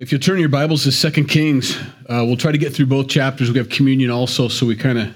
If you'll turn your Bibles to Second Kings, uh, we'll try to get through both chapters. We have communion also, so we kind of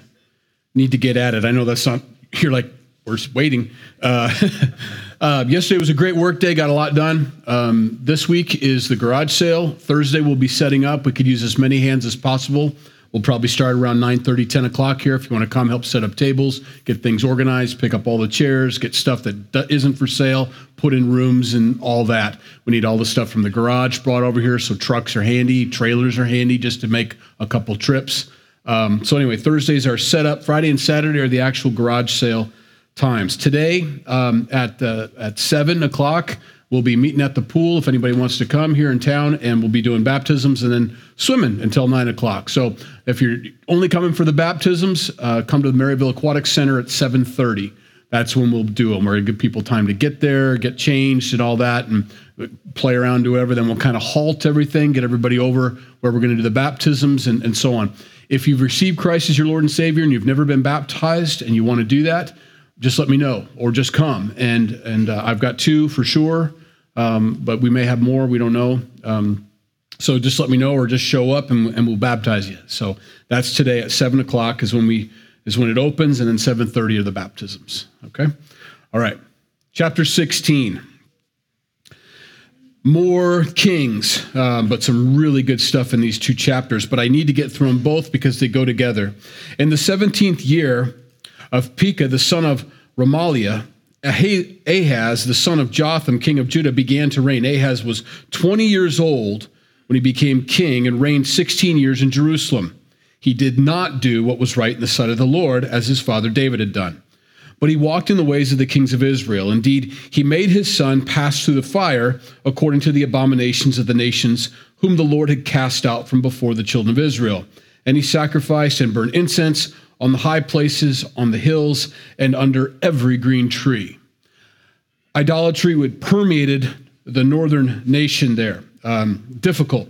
need to get at it. I know that's not, you're like, we're waiting. Uh, uh, yesterday was a great work day, got a lot done. Um, this week is the garage sale. Thursday we'll be setting up. We could use as many hands as possible. We'll probably start around 9 30, 10 o'clock here. If you want to come help set up tables, get things organized, pick up all the chairs, get stuff that isn't for sale, put in rooms and all that. We need all the stuff from the garage brought over here. So trucks are handy, trailers are handy just to make a couple trips. Um, so, anyway, Thursdays are set up. Friday and Saturday are the actual garage sale times. Today um, at, uh, at 7 o'clock, We'll be meeting at the pool if anybody wants to come here in town, and we'll be doing baptisms and then swimming until nine o'clock. So if you're only coming for the baptisms, uh, come to the Maryville Aquatic Center at seven thirty. That's when we'll do them. We're gonna give people time to get there, get changed, and all that, and play around, do whatever. Then we'll kind of halt everything, get everybody over where we're going to do the baptisms and, and so on. If you've received Christ as your Lord and Savior and you've never been baptized and you want to do that, just let me know or just come. And and uh, I've got two for sure um, but we may have more. We don't know. Um, so just let me know, or just show up, and, and we'll baptize you. So that's today at seven o'clock is when we is when it opens, and then seven thirty are the baptisms. Okay. All right. Chapter sixteen. More kings, um, but some really good stuff in these two chapters. But I need to get through them both because they go together. In the 17th year of Pekah, the son of Remaliah, Ahaz, the son of Jotham, king of Judah, began to reign. Ahaz was 20 years old when he became king and reigned 16 years in Jerusalem. He did not do what was right in the sight of the Lord, as his father David had done. But he walked in the ways of the kings of Israel. Indeed, he made his son pass through the fire according to the abominations of the nations whom the Lord had cast out from before the children of Israel. And he sacrificed and burned incense on the high places, on the hills, and under every green tree. Idolatry would permeated the northern nation there. Um, difficult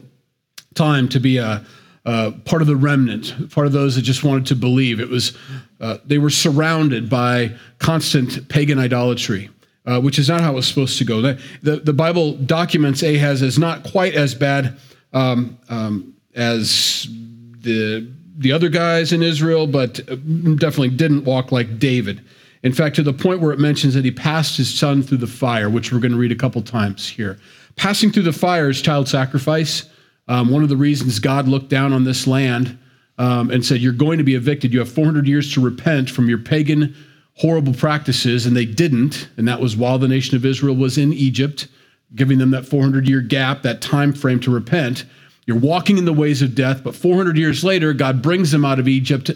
time to be a, a, part of the remnant, part of those that just wanted to believe. It was uh, they were surrounded by constant pagan idolatry. Uh, which is not how it was supposed to go. The, the, the Bible documents Ahaz as not quite as bad um, um, as the the other guys in Israel, but definitely didn't walk like David. In fact, to the point where it mentions that he passed his son through the fire, which we're going to read a couple times here. Passing through the fire is child sacrifice. Um, one of the reasons God looked down on this land um, and said, You're going to be evicted. You have 400 years to repent from your pagan, horrible practices. And they didn't. And that was while the nation of Israel was in Egypt, giving them that 400 year gap, that time frame to repent. You're walking in the ways of death, but 400 years later, God brings them out of Egypt,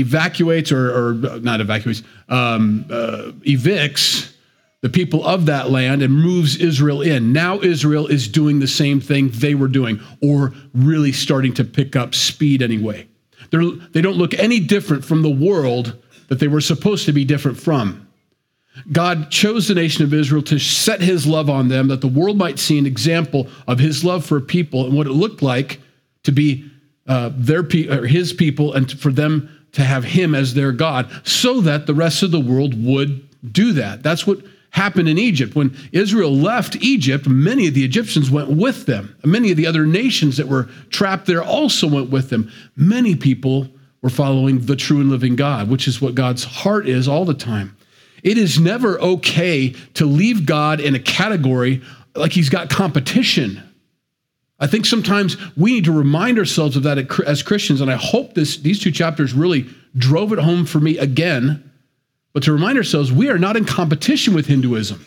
evacuates or, or not evacuates, um, uh, evicts the people of that land and moves Israel in. Now Israel is doing the same thing they were doing, or really starting to pick up speed anyway. They're, they don't look any different from the world that they were supposed to be different from. God chose the nation of Israel to set his love on them that the world might see an example of his love for people and what it looked like to be uh, their pe- or his people and for them to have him as their God so that the rest of the world would do that. That's what happened in Egypt. When Israel left Egypt, many of the Egyptians went with them. Many of the other nations that were trapped there also went with them. Many people were following the true and living God, which is what God's heart is all the time. It is never okay to leave God in a category like he's got competition. I think sometimes we need to remind ourselves of that as Christians, and I hope this, these two chapters really drove it home for me again. But to remind ourselves, we are not in competition with Hinduism.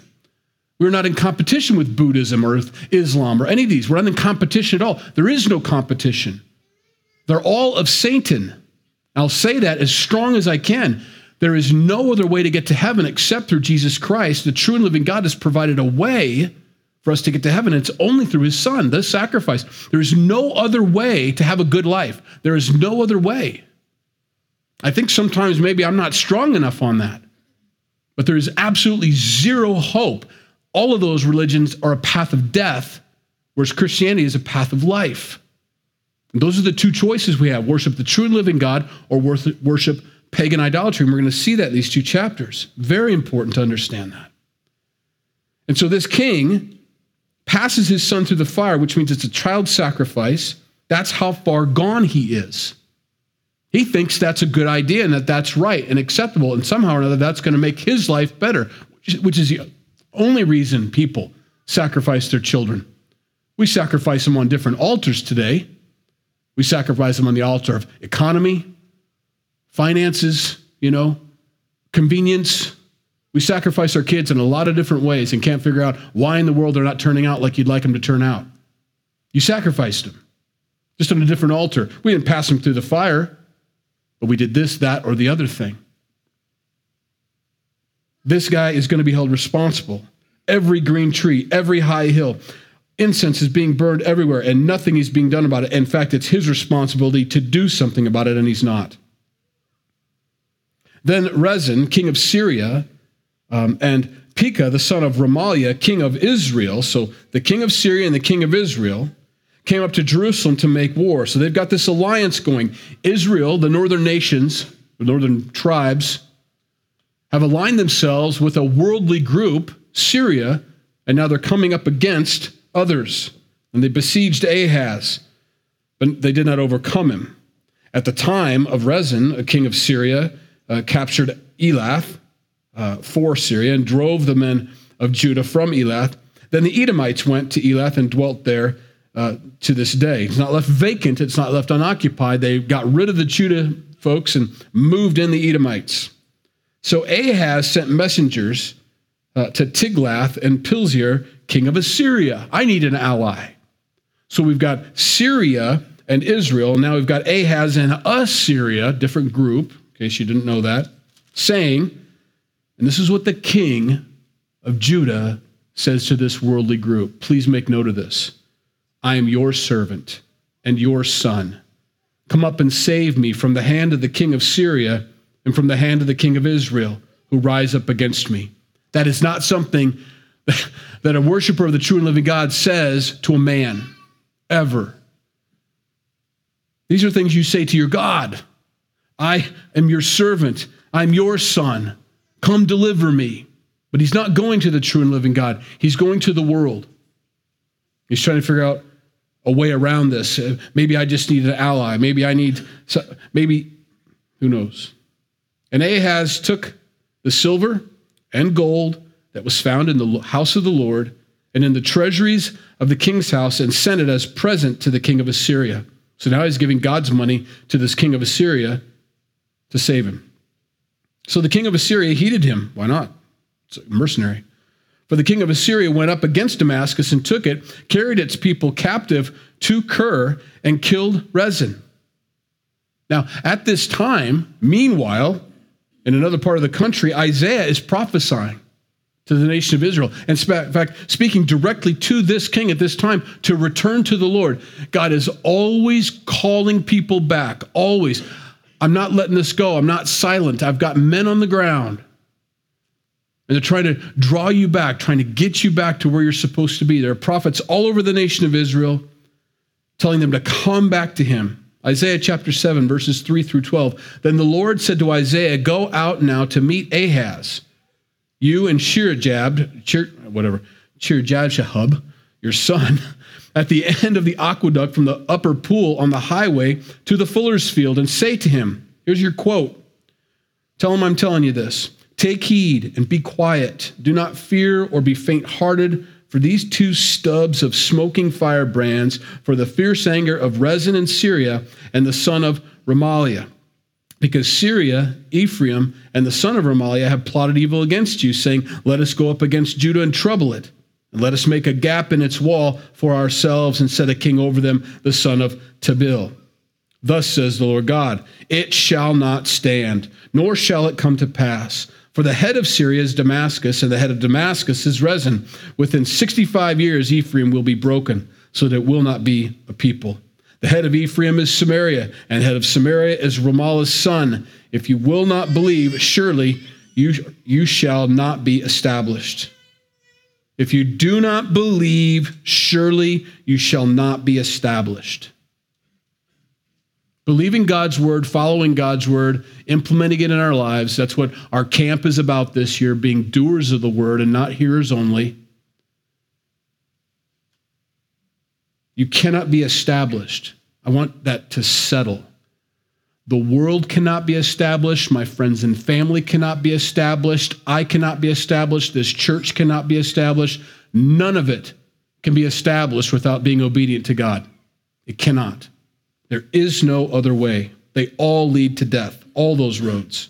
We're not in competition with Buddhism or Islam or any of these. We're not in competition at all. There is no competition. They're all of Satan. I'll say that as strong as I can there is no other way to get to heaven except through Jesus Christ. The true and living God has provided a way for us to get to heaven. It's only through his son, the sacrifice. There is no other way to have a good life. There is no other way. I think sometimes maybe I'm not strong enough on that, but there is absolutely zero hope. All of those religions are a path of death, whereas Christianity is a path of life. And those are the two choices we have worship the true and living God or worship pagan idolatry. And we're going to see that in these two chapters. Very important to understand that. And so this king passes his son through the fire, which means it's a child sacrifice, that's how far gone he is. He thinks that's a good idea and that that's right and acceptable, and somehow or another that's going to make his life better, which is the only reason people sacrifice their children. We sacrifice them on different altars today. We sacrifice them on the altar of economy, finances, you know, convenience. We sacrifice our kids in a lot of different ways and can't figure out why in the world they're not turning out like you'd like them to turn out. You sacrificed them just on a different altar. We didn't pass them through the fire, but we did this, that, or the other thing. This guy is going to be held responsible. Every green tree, every high hill, incense is being burned everywhere, and nothing is being done about it. In fact, it's his responsibility to do something about it, and he's not. Then Rezin, king of Syria, um, and Pekah, the son of Remaliah, king of Israel, so the king of Syria and the king of Israel, came up to Jerusalem to make war. So they've got this alliance going. Israel, the northern nations, the northern tribes, have aligned themselves with a worldly group, Syria, and now they're coming up against others. And they besieged Ahaz, but they did not overcome him. At the time of Rezin, a king of Syria, uh, captured Elath uh, for Syria and drove the men of Judah from Elath. Then the Edomites went to Elath and dwelt there uh, to this day. It's not left vacant, it's not left unoccupied. They got rid of the Judah folks and moved in the Edomites. So Ahaz sent messengers uh, to Tiglath and Pileser, king of Assyria. I need an ally. So we've got Syria and Israel. Now we've got Ahaz and Assyria, different group, in case you didn't know that, saying, and this is what the king of Judah says to this worldly group. Please make note of this. I am your servant and your son. Come up and save me from the hand of the king of Syria and from the hand of the king of Israel who rise up against me. That is not something that a worshiper of the true and living God says to a man, ever. These are things you say to your God. I am your servant. I'm your son. Come deliver me. But he's not going to the true and living God, he's going to the world. He's trying to figure out a way around this. Uh, maybe I just need an ally. Maybe I need, maybe, who knows? And Ahaz took the silver and gold that was found in the house of the Lord and in the treasuries of the king's house and sent it as present to the king of Assyria. So now he's giving God's money to this king of Assyria to save him. So the king of Assyria heeded him. Why not? It's a mercenary. For the king of Assyria went up against Damascus and took it, carried its people captive to Kir, and killed Rezin. Now, at this time, meanwhile, in another part of the country, Isaiah is prophesying to the nation of Israel. And in fact, speaking directly to this king at this time to return to the Lord. God is always calling people back, always. I'm not letting this go. I'm not silent. I've got men on the ground and they're trying to draw you back, trying to get you back to where you're supposed to be. There are prophets all over the nation of Israel telling them to come back to him. Isaiah chapter 7, verses 3 through 12. Then the Lord said to Isaiah, Go out now to meet Ahaz, you and Shearjab, Shir, whatever, Shearjashahub, your son, at the end of the aqueduct from the upper pool on the highway to the fuller's field, and say to him, Here's your quote. Tell him I'm telling you this. Take heed and be quiet. Do not fear or be faint hearted for these two stubs of smoking firebrands, for the fierce anger of Rezin and Syria and the son of Remaliah. Because Syria, Ephraim, and the son of Remaliah have plotted evil against you, saying, Let us go up against Judah and trouble it. Let us make a gap in its wall for ourselves and set a king over them, the son of Tabeel. Thus says the Lord God, It shall not stand, nor shall it come to pass for the head of Syria is Damascus, and the head of Damascus is Rezin. Within 65 years, Ephraim will be broken, so that it will not be a people. The head of Ephraim is Samaria, and the head of Samaria is Remaliah's son. If you will not believe, surely you, you shall not be established. If you do not believe, surely you shall not be established. Believing God's word, following God's word, implementing it in our lives. That's what our camp is about this year being doers of the word and not hearers only. You cannot be established. I want that to settle. The world cannot be established. My friends and family cannot be established. I cannot be established. This church cannot be established. None of it can be established without being obedient to God. It cannot. There is no other way. They all lead to death, all those roads.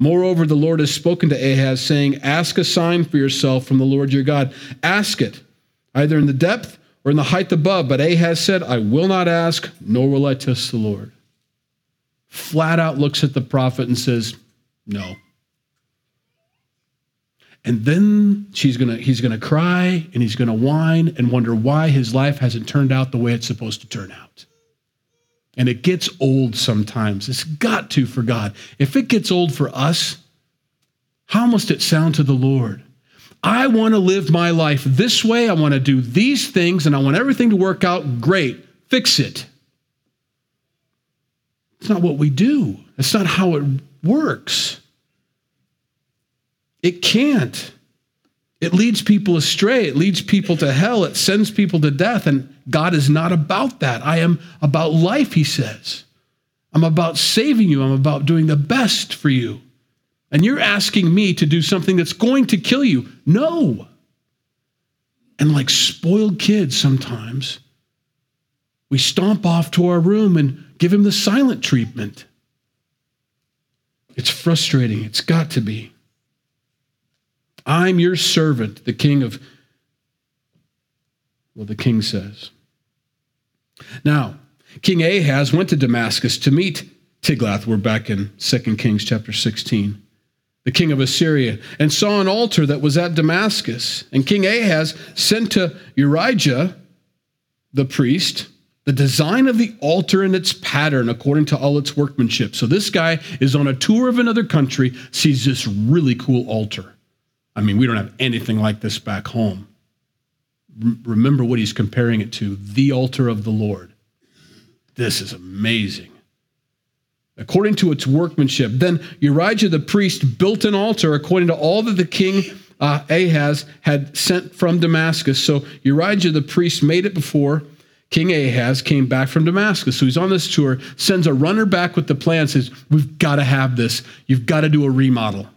Moreover, the Lord has spoken to Ahaz, saying, Ask a sign for yourself from the Lord your God. Ask it, either in the depth or in the height above. But Ahaz said, I will not ask, nor will I test the Lord. Flat out looks at the prophet and says, No. And then she's gonna, he's going to cry and he's going to whine and wonder why his life hasn't turned out the way it's supposed to turn out. And it gets old sometimes. It's got to for God. If it gets old for us, how must it sound to the Lord? I want to live my life this way. I want to do these things and I want everything to work out great. Fix it. It's not what we do, it's not how it works. It can't. It leads people astray. It leads people to hell. It sends people to death. And God is not about that. I am about life, he says. I'm about saving you. I'm about doing the best for you. And you're asking me to do something that's going to kill you. No. And like spoiled kids, sometimes we stomp off to our room and give him the silent treatment. It's frustrating. It's got to be. I'm your servant, the king of, well, the king says. Now, King Ahaz went to Damascus to meet Tiglath. We're back in 2 Kings chapter 16. The king of Assyria, and saw an altar that was at Damascus. And King Ahaz sent to Urijah, the priest, the design of the altar and its pattern according to all its workmanship. So this guy is on a tour of another country, sees this really cool altar. I mean, we don't have anything like this back home. remember what he's comparing it to the altar of the Lord. This is amazing. According to its workmanship. Then Urijah the priest built an altar according to all that the king uh, Ahaz had sent from Damascus. So Urijah the priest made it before King Ahaz came back from Damascus. So he's on this tour, sends a runner back with the plan, says, We've got to have this. You've got to do a remodel.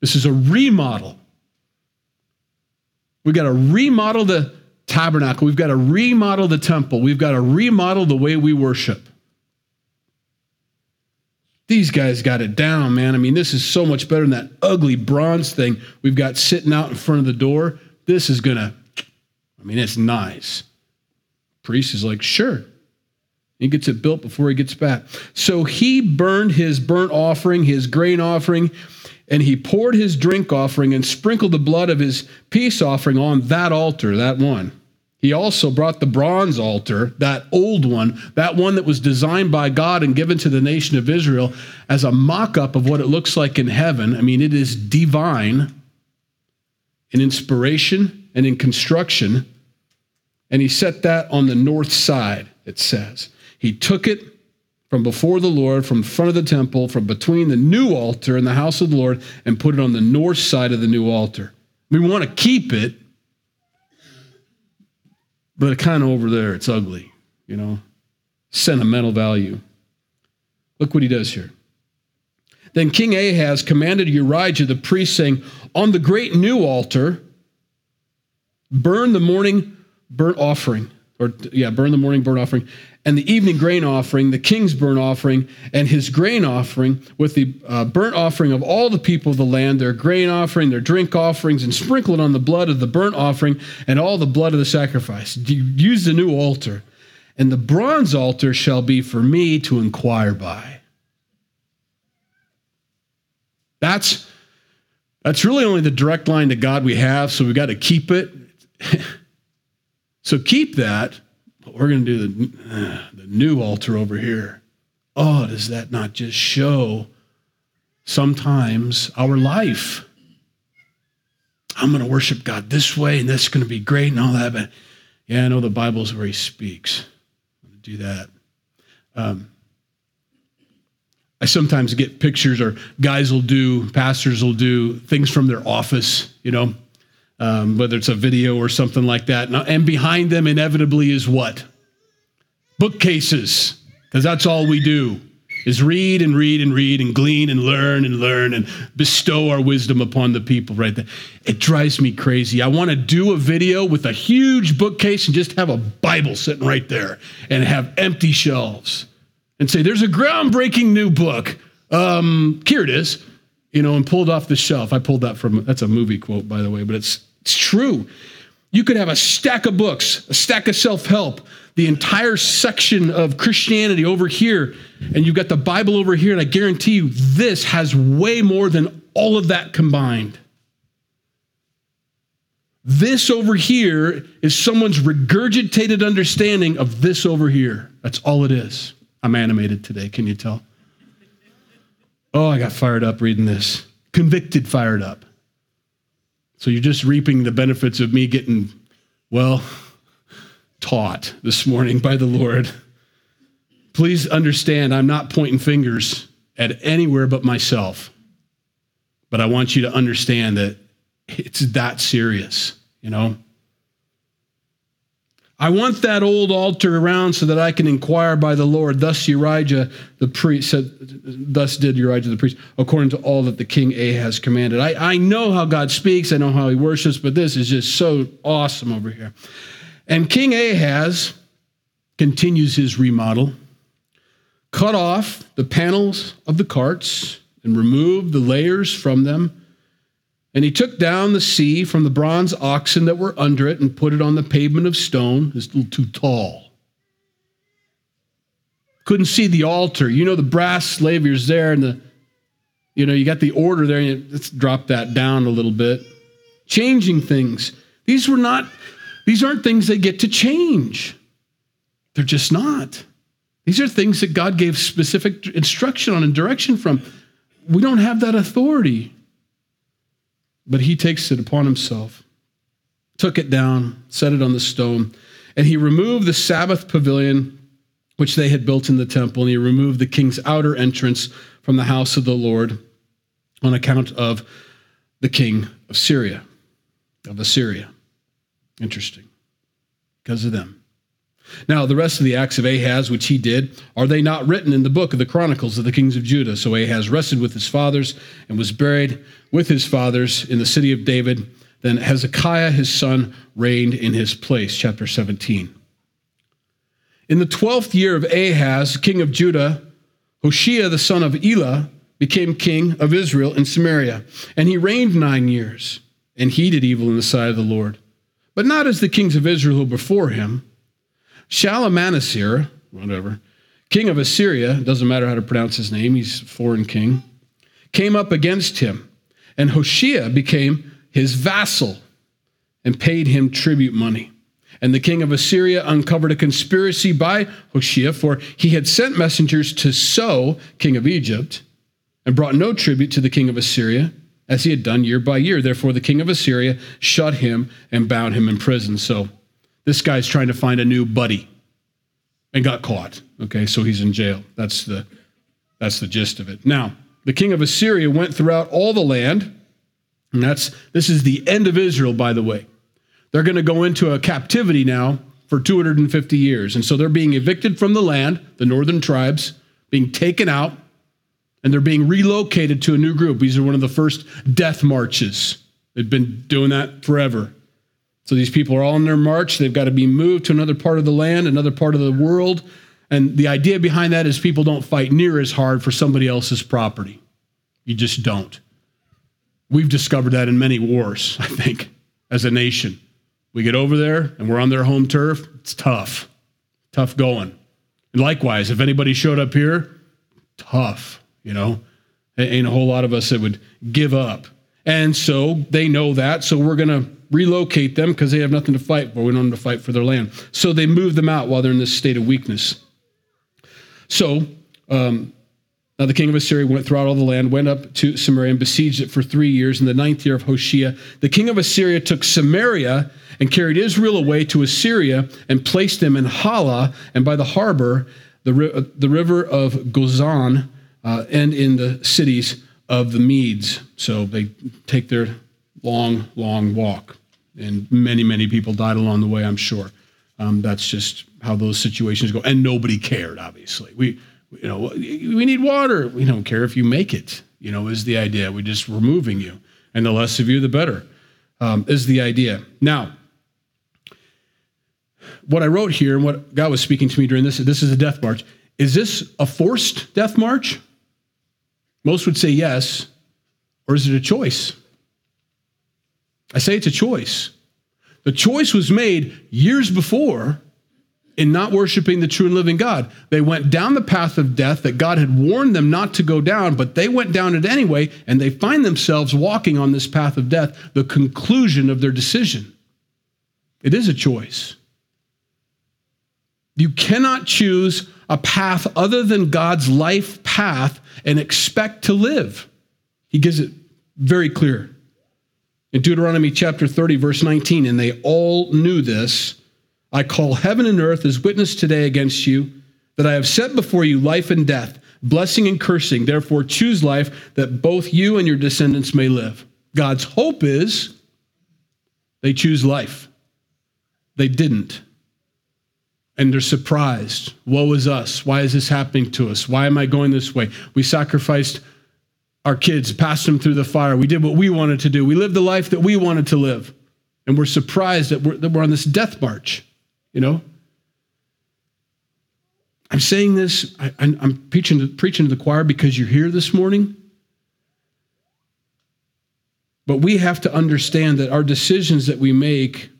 This is a remodel. We've got to remodel the tabernacle. We've got to remodel the temple. We've got to remodel the way we worship. These guys got it down, man. I mean, this is so much better than that ugly bronze thing we've got sitting out in front of the door. This is going to, I mean, it's nice. Priest is like, sure. He gets it built before he gets back. So he burned his burnt offering, his grain offering, and he poured his drink offering and sprinkled the blood of his peace offering on that altar, that one. He also brought the bronze altar, that old one, that one that was designed by God and given to the nation of Israel as a mock up of what it looks like in heaven. I mean, it is divine in inspiration and in construction. And he set that on the north side, it says. He took it from before the Lord, from front of the temple, from between the new altar and the house of the Lord, and put it on the north side of the new altar. We want to keep it, but kind of over there, it's ugly, you know, sentimental value. Look what he does here. Then King Ahaz commanded Urijah the priest, saying, On the great new altar, burn the morning burnt offering, or yeah, burn the morning burnt offering, and the evening grain offering, the king's burnt offering, and his grain offering, with the uh, burnt offering of all the people of the land, their grain offering, their drink offerings, and sprinkle it on the blood of the burnt offering and all the blood of the sacrifice. Use the new altar. And the bronze altar shall be for me to inquire by. That's that's really only the direct line to God we have, so we've got to keep it. so keep that we're going to do the, uh, the new altar over here. Oh, does that not just show sometimes our life? I'm going to worship God this way, and that's going to be great and all that. But yeah, I know the Bible's where He speaks. I'm going to do that. Um, I sometimes get pictures, or guys will do, pastors will do things from their office, you know, um, whether it's a video or something like that. And behind them, inevitably, is what? Bookcases, because that's all we do is read and read and read and glean and learn and learn and bestow our wisdom upon the people right there. It drives me crazy. I want to do a video with a huge bookcase and just have a Bible sitting right there and have empty shelves and say, there's a groundbreaking new book. Um, here it is, you know, and pulled off the shelf. I pulled that from, that's a movie quote, by the way, but it's, it's true. You could have a stack of books, a stack of self help, the entire section of Christianity over here, and you've got the Bible over here, and I guarantee you this has way more than all of that combined. This over here is someone's regurgitated understanding of this over here. That's all it is. I'm animated today, can you tell? Oh, I got fired up reading this. Convicted, fired up. So you're just reaping the benefits of me getting, well, taught this morning by the Lord. Please understand, I'm not pointing fingers at anywhere but myself. But I want you to understand that it's that serious, you know? I want that old altar around so that I can inquire by the Lord. Thus Urijah the priest said, thus did Urijah the priest, according to all that the king Ahaz commanded. I, I know how God speaks, I know how he worships, but this is just so awesome over here. And King Ahaz continues his remodel, cut off the panels of the carts and removed the lavers from them. And he took down the sea from the bronze oxen that were under it and put it on the pavement of stone. It's a little too tall. Couldn't see the altar. You know, the brass lavers there, and the, you know, you got the order there, and you, let's drop that down a little bit. Changing things. These were not these aren't things they get to change. They're just not. These are things that God gave specific instruction on and direction from. We don't have that authority. But he takes it upon himself, took it down, set it on the stone, and he removed the Sabbath pavilion which they had built in the temple, and he removed the king's outer entrance from the house of the Lord on account of the king of Syria, of Assyria. Interesting. Because of them. Now, the rest of the acts of Ahaz, which he did, are they not written in the book of the Chronicles of the kings of Judah? So Ahaz rested with his fathers and was buried with his fathers in the city of David. Then Hezekiah, his son, reigned in his place. Chapter 17. In the twelfth year of Ahaz, king of Judah, Hoshea, the son of Elah, became king of Israel in Samaria. And he reigned nine years, and he did evil in the sight of the Lord but not as the kings of Israel who before him. Shalmaneser, whatever, king of Assyria, doesn't matter how to pronounce his name, he's a foreign king, came up against him, and Hoshea became his vassal and paid him tribute money. And the king of Assyria uncovered a conspiracy by Hoshea, for he had sent messengers to So, king of Egypt, and brought no tribute to the king of Assyria as he had done year by year. Therefore, the king of Assyria shut him and bound him in prison. So this guy's trying to find a new buddy and got caught. Okay, so he's in jail. That's the that's the gist of it. Now, the king of Assyria went throughout all the land, and that's this is the end of Israel, by the way. They're going to go into a captivity now for 250 years. And so they're being evicted from the land, the northern tribes, being taken out and they're being relocated to a new group. These are one of the first death marches. They've been doing that forever. So these people are all on their march. They've got to be moved to another part of the land, another part of the world. And the idea behind that is people don't fight near as hard for somebody else's property. You just don't. We've discovered that in many wars, I think, as a nation. We get over there and we're on their home turf. It's tough, tough going. And likewise, if anybody showed up here, tough. You know, ain't a whole lot of us that would give up. And so they know that. So we're going to relocate them because they have nothing to fight for. We don't have to fight for their land. So they move them out while they're in this state of weakness. So um, now the king of Assyria went throughout all the land, went up to Samaria and besieged it for three years. In the ninth year of Hoshea, the king of Assyria took Samaria and carried Israel away to Assyria and placed them in Halah and by the Habor, the, the river of Gozan uh, and in the cities of the Medes. So they take their long, long walk. And many, many people died along the way, I'm sure. Um, that's just how those situations go. And nobody cared, obviously. We, you know, we need water. We don't care if you make it, you know, is the idea. We're just removing you. And the less of you, the better, um, is the idea. Now, what I wrote here and what God was speaking to me during this, this is a death march. Is this a forced death march? Most would say yes. Or is it a choice? I say it's a choice. The choice was made years before in not worshiping the true and living God. They went down the path of death that God had warned them not to go down, but they went down it anyway, and they find themselves walking on this path of death, the conclusion of their decision. It is a choice. You cannot choose a path other than God's life path and expect to live. He gives it very clear. In Deuteronomy chapter 30, verse 19, and they all knew this I call heaven and earth as witness today against you that I have set before you life and death, blessing and cursing. Therefore, choose life that both you and your descendants may live. God's hope is they choose life. They didn't. And they're surprised. Woe is us. Why is this happening to us? Why am I going this way? We sacrificed our kids, passed them through the fire. We did what we wanted to do. We lived the life that we wanted to live. And we're surprised that we're, that we're on this death march, you know? I'm saying this, I, am preaching to, preaching to the choir because you're here this morning. But we have to understand that our decisions that we make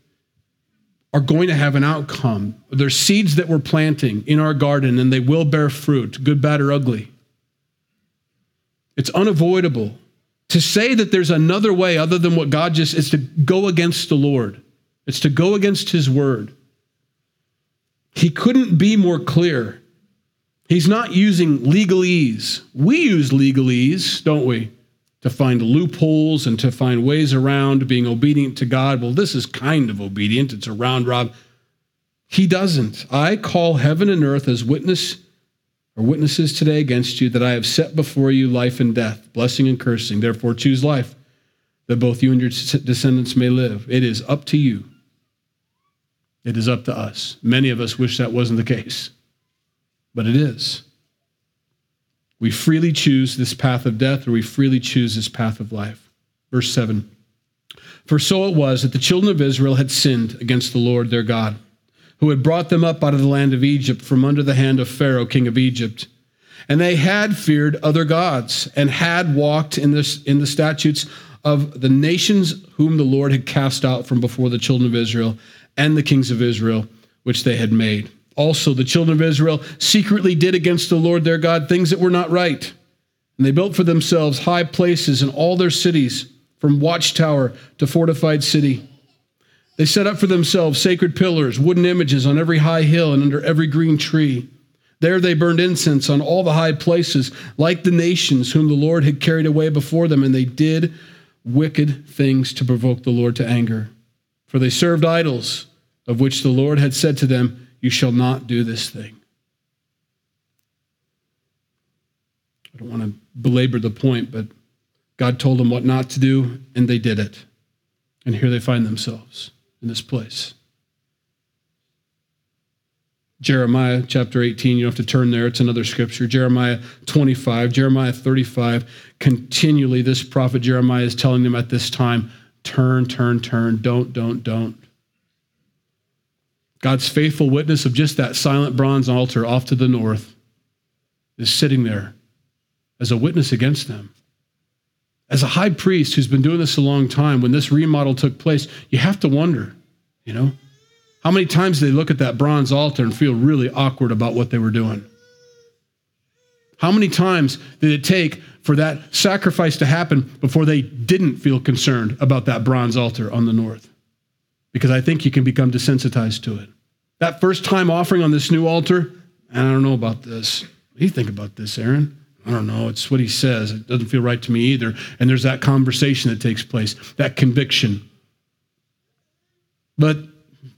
are going to have an outcome. There's seeds that we're planting in our garden and they will bear fruit, good, bad, or ugly. It's unavoidable. To say that there's another way other than what God just is to go against the Lord. It's to go against his word. He couldn't be more clear. He's not using legalese. We use legalese, don't we? To find loopholes and to find ways around being obedient to God. Well, this is kind of obedient. It's a round rob. He doesn't. I call heaven and earth as witness are witnesses today against you that I have set before you life and death, blessing and cursing. Therefore, choose life, that both you and your descendants may live. It is up to you. It is up to us. Many of us wish that wasn't the case, but it is. We freely choose this path of death, or we freely choose this path of life. Verse 7 For so it was that the children of Israel had sinned against the Lord their God who had brought them up out of the land of Egypt from under the hand of Pharaoh, king of Egypt. And they had feared other gods and had walked in, this, in the statutes of the nations whom the Lord had cast out from before the children of Israel and the kings of Israel, which they had made. Also, the children of Israel secretly did against the Lord their God things that were not right. And they built for themselves high places in all their cities, from watchtower to fortified city. They set up for themselves sacred pillars, wooden images on every high hill and under every green tree. There they burned incense on all the high places, like the nations whom the Lord had carried away before them, and they did wicked things to provoke the Lord to anger. For they served idols, of which the Lord had said to them, You shall not do this thing. I don't want to belabor the point, but God told them what not to do, and they did it. And here they find themselves in this place. Jeremiah chapter 18, you don't have to turn there, it's another scripture. Jeremiah 25, Jeremiah 35. Continually, this prophet Jeremiah is telling them at this time turn, turn, turn, don't, don't, don't. God's faithful witness of just that silent bronze altar off to the north is sitting there as a witness against them. As a high priest who's been doing this a long time, when this remodel took place, you have to wonder, you know, how many times they look at that bronze altar and feel really awkward about what they were doing? How many times did it take for that sacrifice to happen before they didn't feel concerned about that bronze altar on the north? Because I think you can become desensitized to it. That first time offering on this new altar, and I don't know about this. What do you think about this, Aaron? I don't know. It's what he says. It doesn't feel right to me either. And there's that conversation that takes place, that conviction. But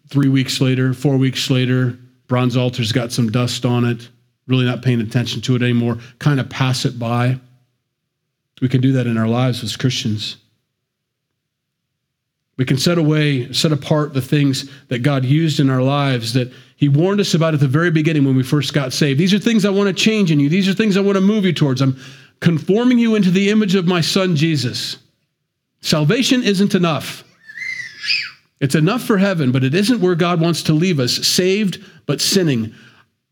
three weeks later, four weeks later, bronze altar's got some dust on it, really not paying attention to it anymore, kind of pass it by. We can do that in our lives as Christians. We can set away, set apart the things that God used in our lives that He warned us about at the very beginning when we first got saved. These are things I want to change in you. These are things I want to move you towards. I'm conforming you into the image of my Son, Jesus. Salvation isn't enough. It's enough for heaven, but it isn't where God wants to leave us, saved but sinning.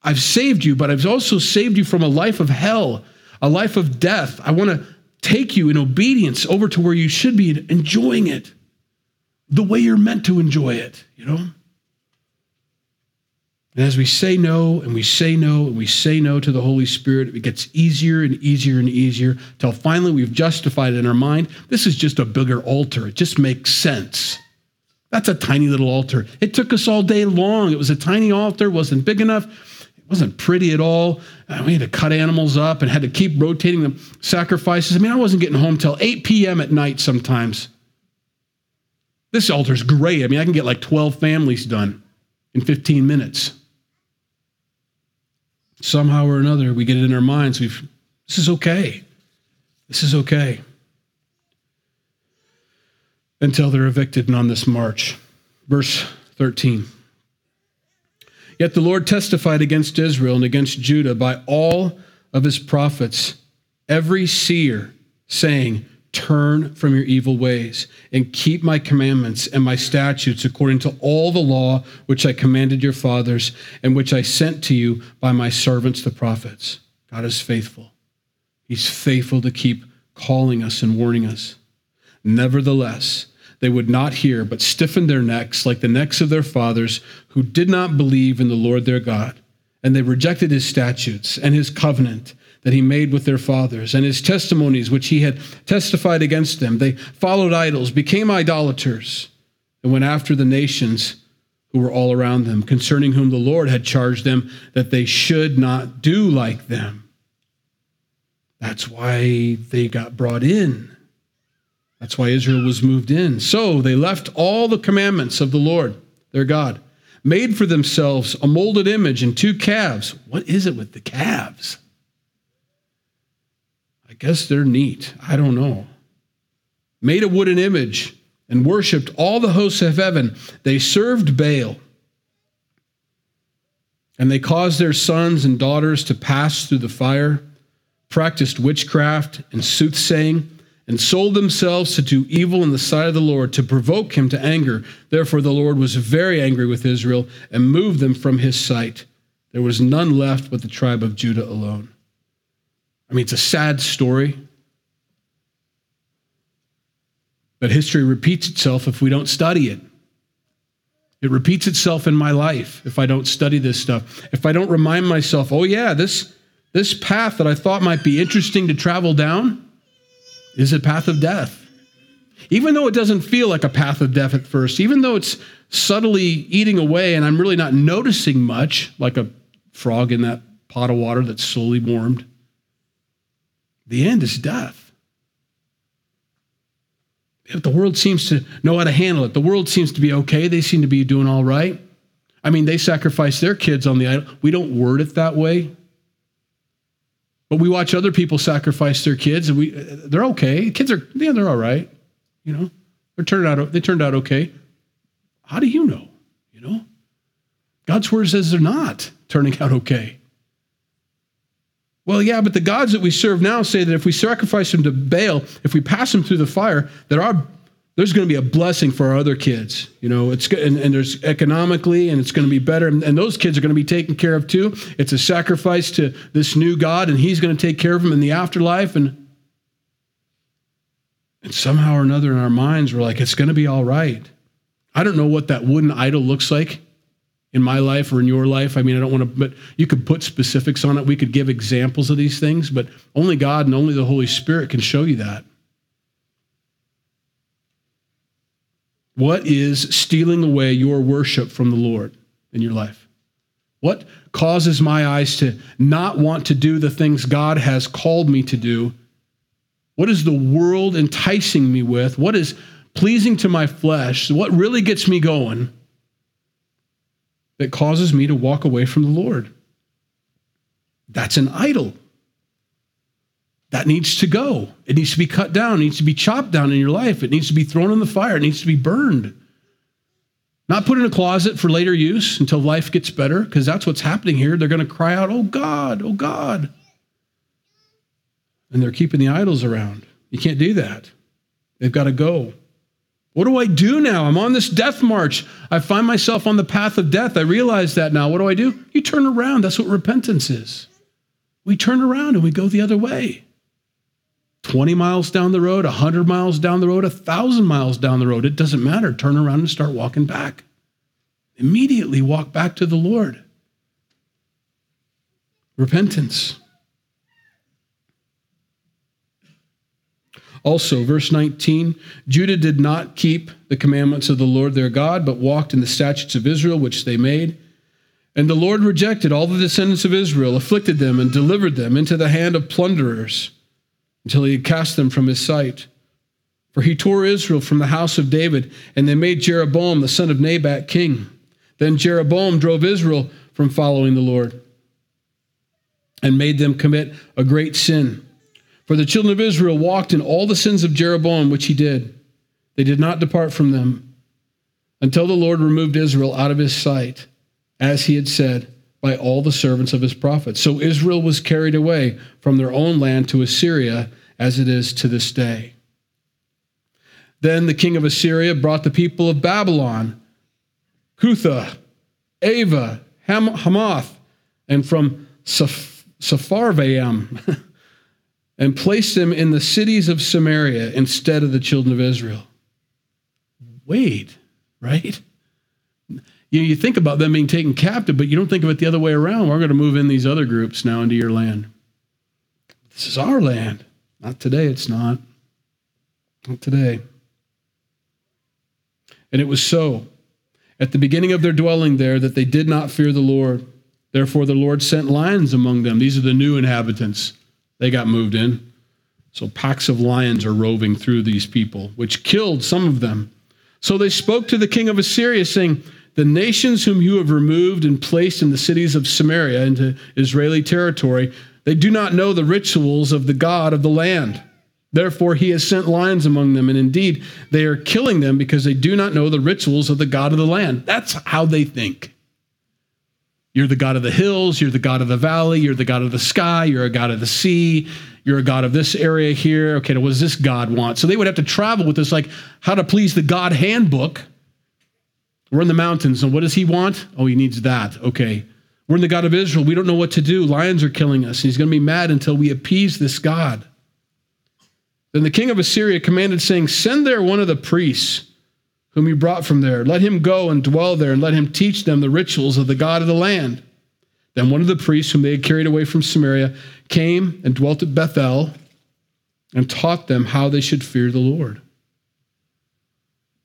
I've saved you, but I've also saved you from a life of hell, a life of death. I want to take you in obedience over to where you should be enjoying it the way you're meant to enjoy it, you know? And as we say no and we say no and we say no to the Holy Spirit, it gets easier and easier and easier till finally we've justified in our mind this is just a bigger altar. It just makes sense. That's a tiny little altar. It took us all day long. It was a tiny altar, wasn't big enough, it wasn't pretty at all. Uh, we had to cut animals up and had to keep rotating the sacrifices. I mean, I wasn't getting home till 8 p.m. at night sometimes. This altar's great. I mean, I can get like 12 families done in 15 minutes. Somehow or another, we get it in our minds. We've, this is okay. This is okay. Until they're evicted and on this march. Verse 13. Yet the Lord testified against Israel and against Judah by all of his prophets, every seer, saying, Turn from your evil ways and keep my commandments and my statutes according to all the law which I commanded your fathers and which I sent to you by my servants, the prophets. God is faithful. He's faithful to keep calling us and warning us. Nevertheless, they would not hear, but stiffened their necks like the necks of their fathers who did not believe in the Lord their God. And they rejected his statutes and his covenant that he made with their fathers, and his testimonies which he had testified against them. They followed idols, became idolaters, and went after the nations who were all around them, concerning whom the Lord had charged them that they should not do like them. That's why they got brought in. That's why Israel was moved in. So they left all the commandments of the Lord, their God, made for themselves a molded image and two calves. What is it with the calves? Guess they're neat. I don't know. Made a wooden image and worshiped all the hosts of heaven. They served Baal. And they caused their sons and daughters to pass through the fire, practiced witchcraft and soothsaying, and sold themselves to do evil in the sight of the Lord to provoke him to anger. Therefore, the Lord was very angry with Israel and moved them from his sight. There was none left but the tribe of Judah alone. I mean, it's a sad story. But history repeats itself if we don't study it. It repeats itself in my life if I don't study this stuff. If I don't remind myself, oh, yeah, this, this path that I thought might be interesting to travel down is a path of death. Even though it doesn't feel like a path of death at first, even though it's subtly eating away and I'm really not noticing much, like a frog in that pot of water that's slowly warmed, the end is death. If the world seems to know how to handle it, the world seems to be okay. They seem to be doing all right. I mean, they sacrifice their kids on the idol. We don't word it that way. But we watch other people sacrifice their kids, and we they're okay. Kids are yeah, they're all right. You know, they turned out they turned out okay. How do you know? You know, God's word says they're not turning out okay. Well, yeah, but the gods that we serve now say that if we sacrifice them to Baal, if we pass them through the fire, that our there's going to be a blessing for our other kids. You know, it's and, and there's economically, and it's going to be better, and, and, those kids are going to be taken care of too. It's a sacrifice to this new God, and He's going to take care of them in the afterlife, and and somehow or another in our minds, we're like, it's going to be all right. I don't know what that wooden idol looks like in my life or in your life. I mean, I don't want to, but you could put specifics on it. We could give examples of these things, but only God and only the Holy Spirit can show you that. What is stealing away your worship from the Lord in your life? What causes my eyes to not want to do the things God has called me to do? What is the world enticing me with? What is pleasing to my flesh? What really gets me going? That causes me to walk away from the Lord. That's an idol. that needs to go. It needs to be cut down, it needs to be chopped down in your life, it needs to be thrown in the fire, it needs to be burned. Not put in a closet for later use until life gets better, because that's what's happening here. They're going to cry out, Oh God, oh God. And they're keeping the idols around. You can't do that. They've got to go. What do I do now? I'm on this death march. I find myself on the path of death. I realize that now. What do I do? You turn around. That's what repentance is. We turn around and we go the other way. 20 miles down the road, 100 miles down the road, 1,000 miles down the road. It doesn't matter. Turn around and start walking back. Immediately walk back to the Lord. Repentance. Also, verse 19 Judah did not keep the commandments of the Lord their God, but walked in the statutes of Israel, which they made. And the Lord rejected all the descendants of Israel, afflicted them, and delivered them into the hand of plunderers until he had cast them from his sight. For he tore Israel from the house of David, and they made Jeroboam the son of Nebat king. Then Jeroboam drove Israel from following the Lord and made them commit a great sin. For the children of Israel walked in all the sins of Jeroboam, which he did. They did not depart from them until the Lord removed Israel out of his sight, as he had said by all the servants of his prophets. So Israel was carried away from their own land to Assyria, as it is to this day. Then the king of Assyria brought the people of Babylon, Cutha, Ava, Ham- Hamath, and from Sepharvaim, and placed them in the cities of Samaria instead of the children of Israel. Wait, right? you, you think about them being taken captive, but you don't think of it the other way around. We're going to move in these other groups now into your land. This is our land. Not today, it's not. Not today. And it was so at the beginning of their dwelling there that they did not fear the Lord. Therefore, the Lord sent lions among them. These are the new inhabitants. They got moved in. So packs of lions are roving through these people, which killed some of them. So they spoke to the king of Assyria, saying, the nations whom you have removed and placed in the cities of Samaria into Israeli territory, they do not know the rituals of the God of the land. Therefore, he has sent lions among them, and indeed, they are killing them because they do not know the rituals of the God of the land. That's how they think. You're the God of the hills, you're the God of the valley, you're the God of the sky, you're a God of the sea, you're a God of this area here. Okay, what does this God want? So they would have to travel with this, like how to please the God handbook we're in the mountains, and what does he want? Oh, he needs that. Okay. We're in the God of Israel. We don't know what to do. Lions are killing us. He's going to be mad until we appease this God. Then the king of Assyria commanded, saying, Send there one of the priests whom you brought from there. Let him go and dwell there, and let him teach them the rituals of the God of the land. Then one of the priests whom they had carried away from Samaria came and dwelt at Bethel and taught them how they should fear the Lord.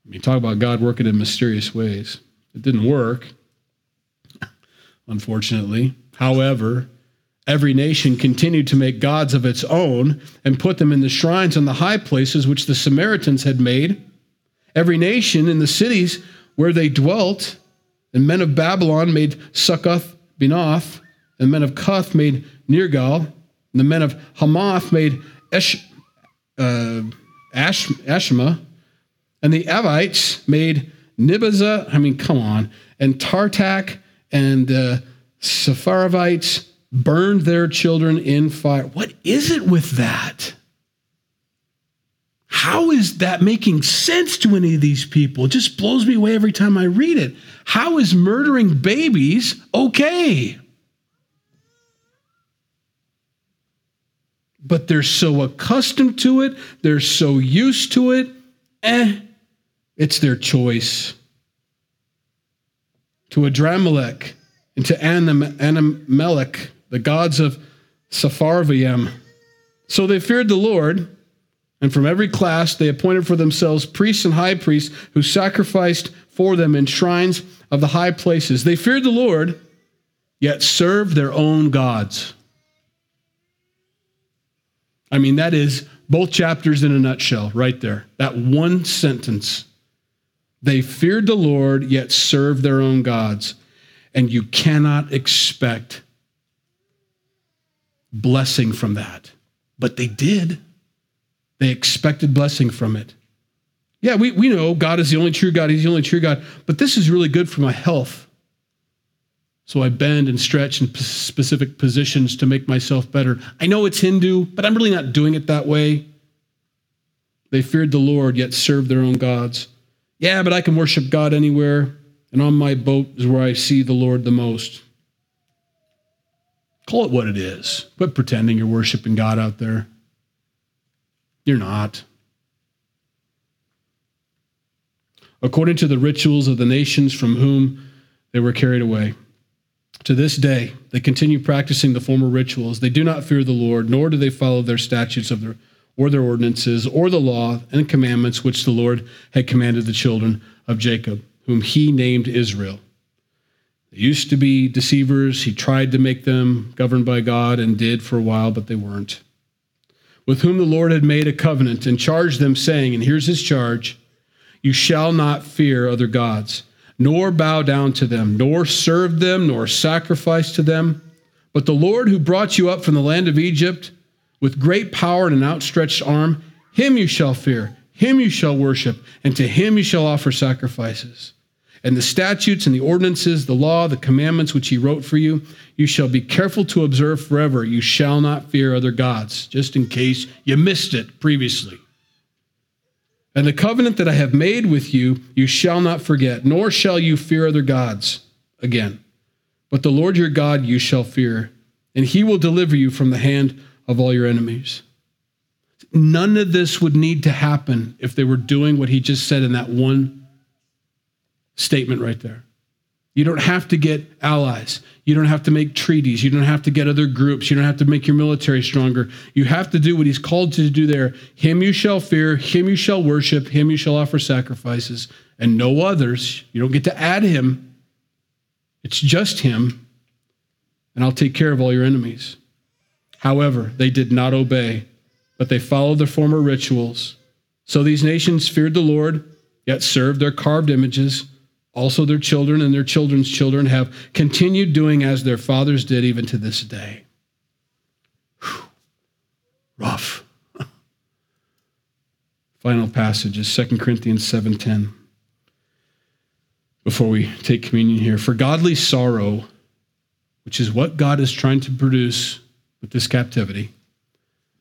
I mean, talk about God working in mysterious ways. It didn't work, unfortunately. However, every nation continued to make gods of its own and put them in the shrines and the high places which the Samaritans had made. Every nation in the cities where they dwelt, and men of Babylon made Succoth Benoth, and men of Cuth made Nergal, and the men of Hamath made Esh, uh, Ash, Ashma, and the Evites made Nibazah, I mean, come on, and Tartak and uh, Sepharavites burned their children in fire. What is it with that? How is that making sense to any of these people? It just blows me away every time I read it. How is murdering babies okay? But they're so accustomed to it, they're so used to it, eh, it's their choice. To Adramelech and to Anamelech, the gods of Sepharvaim. So they feared the Lord, and from every class they appointed for themselves priests and high priests who sacrificed for them in shrines of the high places. They feared the Lord, yet served their own gods. I mean, that is both chapters in a nutshell, right there. That one sentence. They feared the Lord, yet served their own gods. And you cannot expect blessing from that. but they did. They expected blessing from it. Yeah, we, we know God is the only true God. He's the only true God. But this is really good for my health. So I bend and stretch in specific positions to make myself better. I know it's Hindu, but I'm really not doing it that way. They feared the Lord, yet served their own gods. Yeah, but I can worship God anywhere, and on my boat is where I see the Lord the most. Call it what it is. Quit pretending you're worshiping God out there. You're not. According to the rituals of the nations from whom they were carried away. To this day, they continue practicing the former rituals. They do not fear the Lord, nor do they follow their statutes of their, or their ordinances, or the law and commandments which the Lord had commanded the children of Jacob, whom he named Israel. They used to be deceivers. He tried to make them governed by God and did for a while, but they weren't. With whom the Lord had made a covenant and charged them, saying, and here's his charge You shall not fear other gods nor bow down to them, nor serve them, nor sacrifice to them. But the Lord who brought you up from the land of Egypt with great power and an outstretched arm, him you shall fear, him you shall worship, and to him you shall offer sacrifices. And the statutes and the ordinances, the law, the commandments which he wrote for you, you shall be careful to observe forever. You shall not fear other gods, just in case you missed it previously. And the covenant that I have made with you, you shall not forget, nor shall you fear other gods again. But the Lord your God you shall fear, and he will deliver you from the hand of all your enemies. None of this would need to happen if they were doing what he just said in that one statement right there. You don't have to get allies. You don't have to make treaties. You don't have to get other groups. You don't have to make your military stronger. You have to do what he's called to do there. Him you shall fear, him you shall worship, him you shall offer sacrifices, and no others. You don't get to add him. It's just him, and I'll take care of all your enemies. However, they did not obey, but they followed their former rituals. So these nations feared the Lord, yet served their carved images also, their children and their children's children have continued doing as their fathers did even to this day. Whew. Rough. Final passage is 2 Corinthians 7:10. Before we take communion here, for godly sorrow, which is what God is trying to produce with this captivity,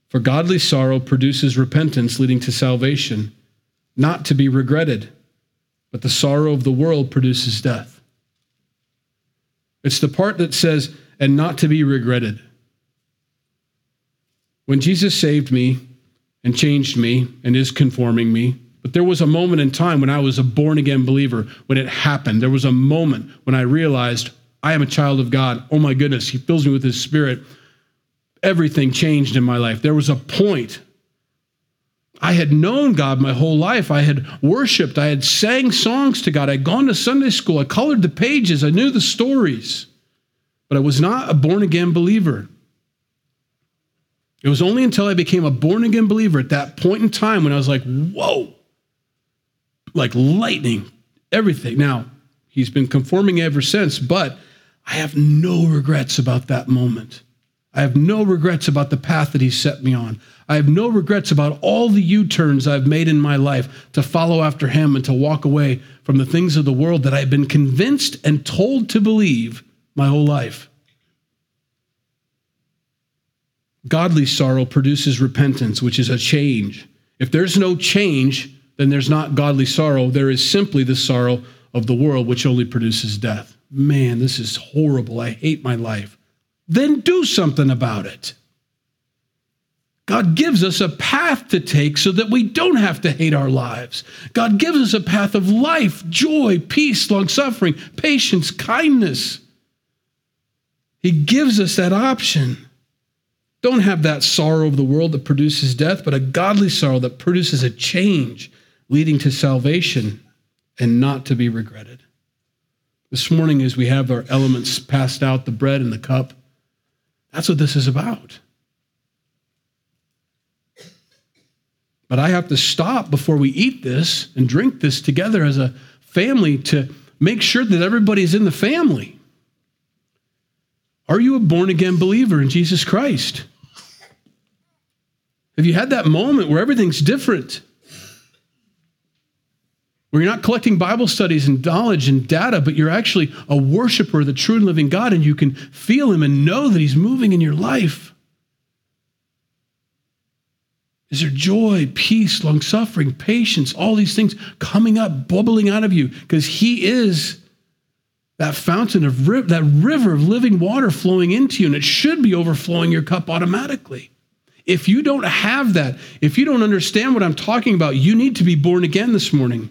for godly sorrow produces repentance leading to salvation, not to be regretted but the sorrow of the world produces death. It's the part that says, and not to be regretted. When Jesus saved me and changed me and is conforming me, but there was a moment in time when I was a born again believer, when it happened. There was a moment when I realized I am a child of God. Oh my goodness, He fills me with His Spirit. Everything changed in my life. There was a point I had known God my whole life. I had worshiped. I had sang songs to God. I'd gone to Sunday school. I colored the pages. I knew the stories. But I was not a born again believer. It was only until I became a born again believer at that point in time when I was like, whoa, like lightning, everything. Now, he's been conforming ever since, but I have no regrets about that moment. I have no regrets about the path that he set me on. I have no regrets about all the U turns I've made in my life to follow after him and to walk away from the things of the world that I've been convinced and told to believe my whole life. Godly sorrow produces repentance, which is a change. If there's no change, then there's not godly sorrow. There is simply the sorrow of the world, which only produces death. Man, this is horrible. I hate my life then do something about it. God gives us a path to take so that we don't have to hate our lives. God gives us a path of life, joy, peace, long suffering, patience, kindness. He gives us that option. Don't have that sorrow of the world that produces death, but a godly sorrow that produces a change leading to salvation and not to be regretted. This morning, as we have our elements passed out, the bread and the cup, that's what this is about. But I have to stop before we eat this and drink this together as a family to make sure that everybody's in the family. Are you a born again believer in Jesus Christ? Have you had that moment where everything's different? Where you're not collecting Bible studies and knowledge and data, but you're actually a worshiper of the true and living God, and you can feel Him and know that He's moving in your life. Is there joy, peace, long suffering, patience, all these things coming up, bubbling out of you? Because He is that fountain of that river of living water flowing into you, and it should be overflowing your cup automatically. If you don't have that, if you don't understand what I'm talking about, you need to be born again this morning.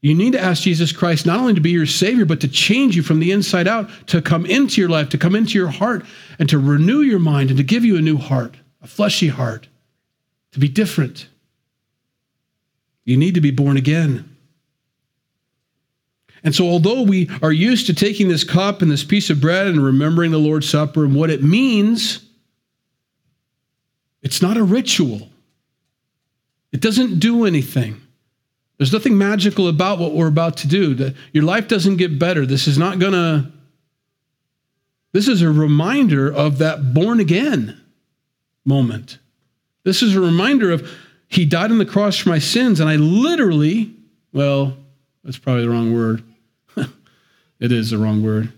You need to ask Jesus Christ not only to be your Savior, but to change you from the inside out, to come into your life, to come into your heart, and to renew your mind and to give you a new heart, a fleshy heart, to be different. You need to be born again. And so, although we are used to taking this cup and this piece of bread and remembering the Lord's Supper and what it means, it's not a ritual. It doesn't do anything. There's nothing magical about what we're about to do. Your life doesn't get better. This is not going to, this is a reminder of that born again moment. This is a reminder of He died on the cross for my sins, and I literally, well, that's probably the wrong word. it is the wrong word.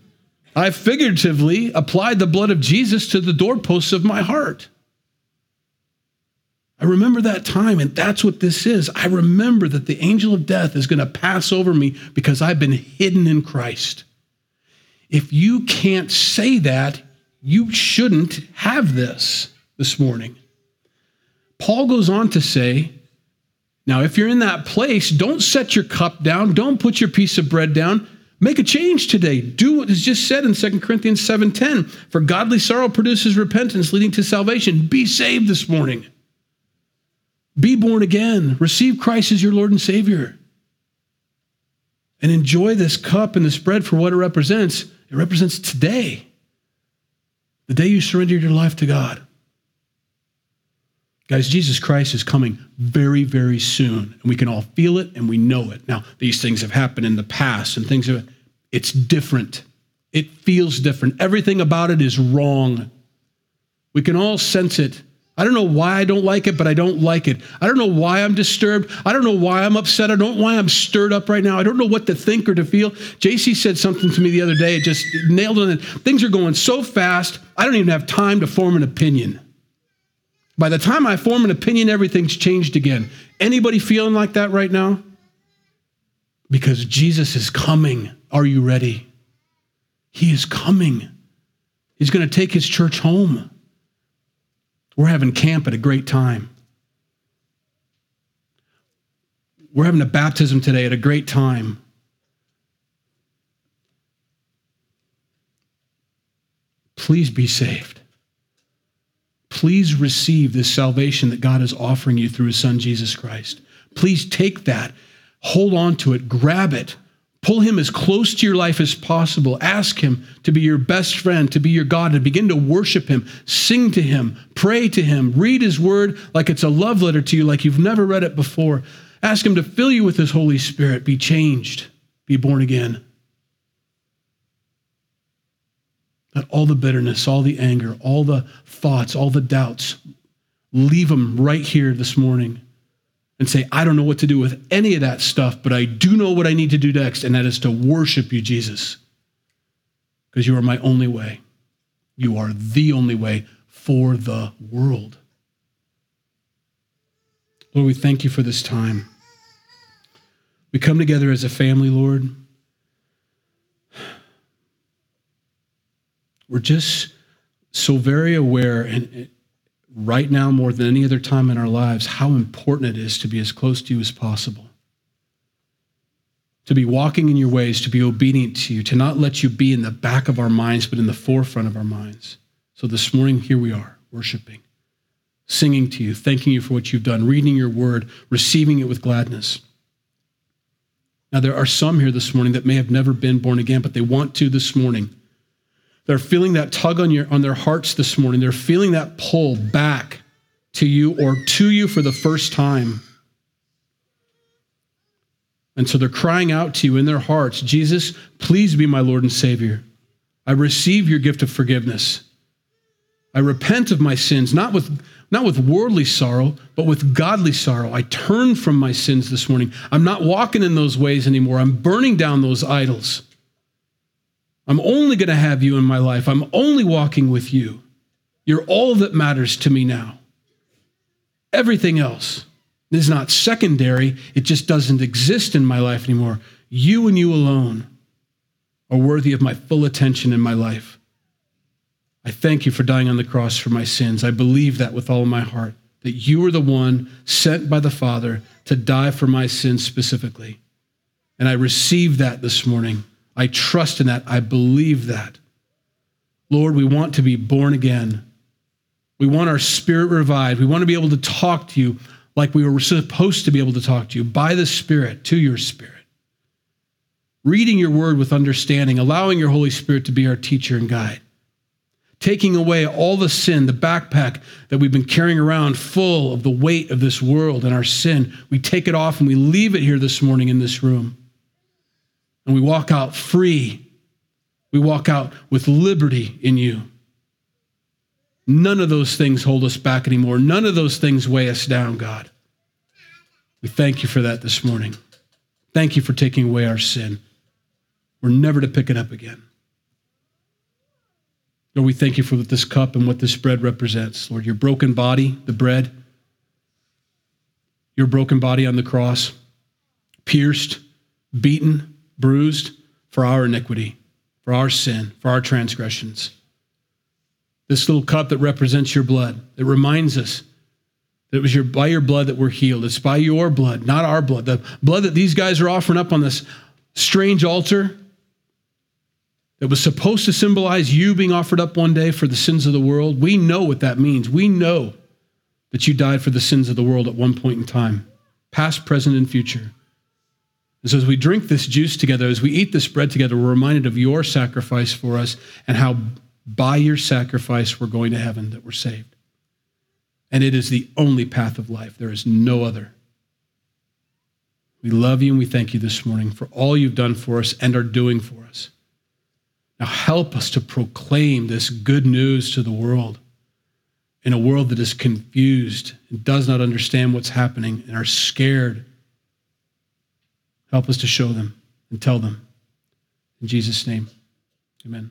I figuratively applied the blood of Jesus to the doorposts of my heart. I remember that time, and that's what this is. I remember that the angel of death is going to pass over me because I've been hidden in Christ. If you can't say that, you shouldn't have this this morning. Paul goes on to say, now, if you're in that place, don't set your cup down, don't put your piece of bread down. Make a change today. Do what is just said in 2 Corinthians 7:10. For godly sorrow produces repentance, leading to salvation. Be saved this morning. Be born again. Receive Christ as your Lord and Savior. And enjoy this cup and this bread for what it represents. It represents today, the day you surrendered your life to God. Guys, Jesus Christ is coming very, very soon, and we can all feel it and we know it. Now, these things have happened in the past and things have, it's different. It feels different. Everything about it is wrong. We can all sense it. I don't know why I don't like it, but I don't like it. I don't know why I'm disturbed. I don't know why I'm upset. I don't know why I'm stirred up right now. I don't know what to think or to feel. JC said something to me the other day. It just nailed on it. Things are going so fast, I don't even have time to form an opinion. By the time I form an opinion, everything's changed again. Anybody feeling like that right now? Because Jesus is coming. Are you ready? He is coming. He's going to take his church home. We're having camp at a great time. We're having a baptism today at a great time. Please be saved. Please receive this salvation that God is offering you through his son, Jesus Christ. Please take that, hold on to it, grab it, Pull him as close to your life as possible. Ask him to be your best friend, to be your God, and begin to worship him, sing to him, pray to him, read his word like it's a love letter to you, like you've never read it before. Ask him to fill you with his Holy Spirit. Be changed, be born again. Let all the bitterness, all the anger, all the thoughts, all the doubts, leave them right here this morning and say, I don't know what to do with any of that stuff, but I do know what I need to do next, and that is to worship you, Jesus, because you are my only way. You are the only way for the world. Lord, we thank you for this time. We come together as a family, Lord. We're just so very aware and right now more than any other time in our lives how important it is to be as close to you as possible. To be walking in your ways, to be obedient to you, to not let you be in the back of our minds, but in the forefront of our minds. So this morning, here we are, worshiping, singing to you, thanking you for what you've done, reading your word, receiving it with gladness. Now, there are some here this morning that may have never been born again, but they want to this morning. They're feeling that tug on, your, on their hearts this morning. They're feeling that pull back to you or to you for the first time. And so they're crying out to you in their hearts Jesus, please be my Lord and Savior. I receive your gift of forgiveness. I repent of my sins, not with, not with worldly sorrow, but with godly sorrow. I turn from my sins this morning. I'm not walking in those ways anymore. I'm burning down those idols. I'm only going to have you in my life. I'm only walking with you. You're all that matters to me now. Everything else is not secondary, it just doesn't exist in my life anymore. You and you alone are worthy of my full attention in my life. I thank you for dying on the cross for my sins. I believe that with all my heart, that you were the one sent by the Father to die for my sins specifically. And I receive that this morning. I trust in that. I believe that. Lord, we want to be born again. We want our spirit revived. We want to be able to talk to you like we were supposed to be able to talk to you by the Spirit, to your Spirit. Reading your word with understanding, allowing your Holy Spirit to be our teacher and guide taking away all the sin, the backpack that we've been carrying around full of the weight of this world and our sin. We take it off and we leave it here this morning in this room. And we walk out free. We walk out with liberty in you. None of those things hold us back anymore. None of those things weigh us down, God. We thank you for that this morning. Thank you for taking away our sin. We're never to pick it up again. Lord, we thank you for this cup and what this bread represents. Lord, your broken body, the bread, your broken body on the cross, pierced, beaten, bruised for our iniquity, for our sin, for our transgressions. This little cup that represents your blood, it reminds us that it was your, by your blood that we're healed. It's by your blood, not our blood. The blood that these guys are offering up on this strange altar that was supposed to symbolize you being offered up one day for the sins of the world, we know what that means. We know that you died for the sins of the world at one point in time, past, present, and future. And so as we drink this juice together, as we eat this bread together, we're reminded of your sacrifice for us and how by your sacrifice we're going to heaven, that we're saved. And it is the only path of life. There is no other. We love you and we thank you this morning for all you've done for us and are doing for us. Now help us to proclaim this good news to the world in a world that is confused and does not understand what's happening and are scared. Help us to show them and tell them. In Jesus' name, amen.